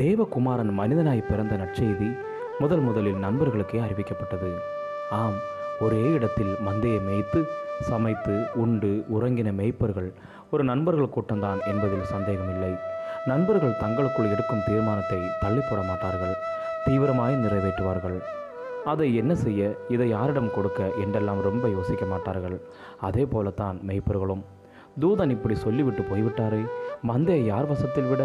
தேவகுமாரன் மனிதனாய் பிறந்த நற்செய்தி முதல் முதலில் நண்பர்களுக்கே அறிவிக்கப்பட்டது. ஆம் ஒரே இடத்தில் மந்தையை மேய்த்து சமைத்து உண்டு உறங்கின மேய்ப்பர்கள் ஒரு நண்பர்கள் கூட்டம்தான் என்பதில் சந்தேகமில்லை. நண்பர்கள் தங்களுக்குள் எடுக்கும் தீர்மானத்தை தள்ளி போட மாட்டார்கள் தீவிரமாய் நிறைவேற்றுவார்கள். அதை என்ன செய்ய இதை யாரிடம் கொடுக்க என்றெல்லாம் ரொம்ப யோசிக்க மாட்டார்கள். அதே போலத்தான் மெய்ப்பர்களும். தூதன் இப்படி சொல்லிவிட்டு போய்விட்டாரே மந்தையை யார் வசத்தில் விட?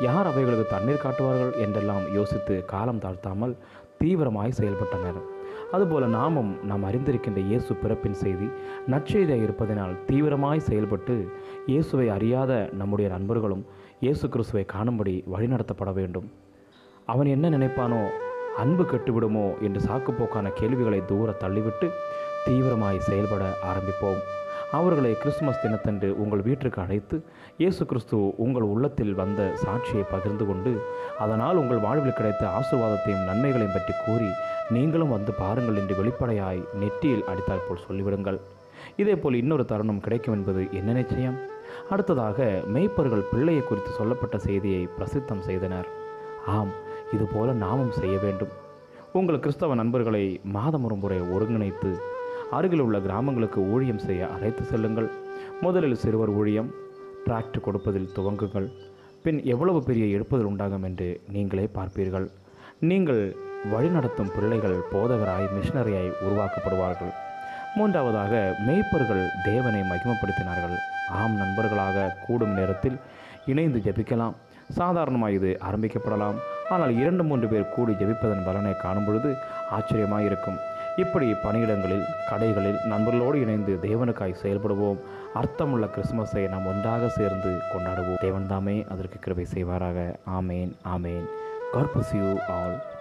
யார் அவைகளுக்கு தண்ணீர் காட்டுவார்கள் என்றெல்லாம் யோசித்து காலம் தாழ்த்தாமல் தீவிரமாய் செயல்பட்டனர். அதுபோல நாமும் நாம் அறிந்திருக்கின்ற இயேசு பிறப்பின் செய்தி நற்செய்தியாக இருப்பதனால் தீவிரமாய் செயல்பட்டு இயேசுவை அறியாத நம்முடைய நண்பர்களும் இயேசு கிறிஸ்துவை காணும்படி வழிநடத்தப்பட வேண்டும். அவன் என்ன நினைப்பானோ அன்பு கெட்டுவிடுமோ என்று சாக்குப்போக்கான கேள்விகளை தூர தள்ளிவிட்டு தீவிரமாய் செயல்பட ஆரம்பிப்போம். அவர்களை கிறிஸ்துமஸ் தினத்தன்று உங்கள் வீட்டிற்கு அழைத்து இயேசு கிறிஸ்து உங்கள் உள்ளத்தில் வந்த சாட்சியை பகிர்ந்து கொண்டு அதனால் உங்கள் வாழ்வில் கிடைத்த ஆசீர்வாதத்தையும் நன்மைகளையும் பற்றி கூறி நீங்களும் வந்து பாருங்கள் என்று வெளிப்படையாய் நெற்றியில் அடித்தால் போல் சொல்லிவிடுங்கள். இதேபோல் இன்னொரு தருணம் கிடைக்கும் என்பது என்ன நிச்சயம்? அடுத்ததாக மேய்ப்பர்கள் பிள்ளையை குறித்து சொல்லப்பட்ட செய்தியை பிரசித்தம் செய்தனர். ஆம் இதுபோல நாமும் செய்ய வேண்டும். உங்கள் கிறிஸ்தவ நண்பர்களை மாதம் ஒரு முறை ஒருங்கிணைத்து அருகில் உள்ள கிராமங்களுக்கு ஊழியம் செய்ய அழைத்து செல்லுங்கள். முதலில் சிறுவர் ஊழியம் டிராக்ட் கொடுப்பதில் துவங்குங்கள். பின் எவ்வளவு பெரிய எடுப்பதில் உண்டாகும் என்று நீங்களே பார்ப்பீர்கள். நீங்கள் வழிநடத்தும் பிள்ளைகள் போதகராய் மிஷினரியாய் உருவாக்கப்படுவார்கள். மூன்றாவதாக மேய்ப்பர்கள் தேவனை மகிமப்படுத்தினார்கள். ஆம் நண்பர்களாக கூடும் நேரத்தில் இணைந்து ஜெபிக்கலாம். சாதாரணமாக இது ஆரம்பிக்கப்படலாம். ஆனால் இரண்டு மூன்று பேர் கூடி ஜெபிப்பதன் பலனை காணும் பொழுது ஆச்சரியமாக இருக்கும் இப்படி பணியிடங்களில் கடைகளில் நண்பர்களோடு இணைந்து தேவனுக்காய் செயல்படுவோம். அர்த்தமுள்ள கிறிஸ்துமஸை நாம் ஒன்றாக சேர்ந்து கொண்டாடுவோம். தேவன் தாமே அதற்கு கிருபை செய்வாராக. ஆமேன் ஆமேன். God you all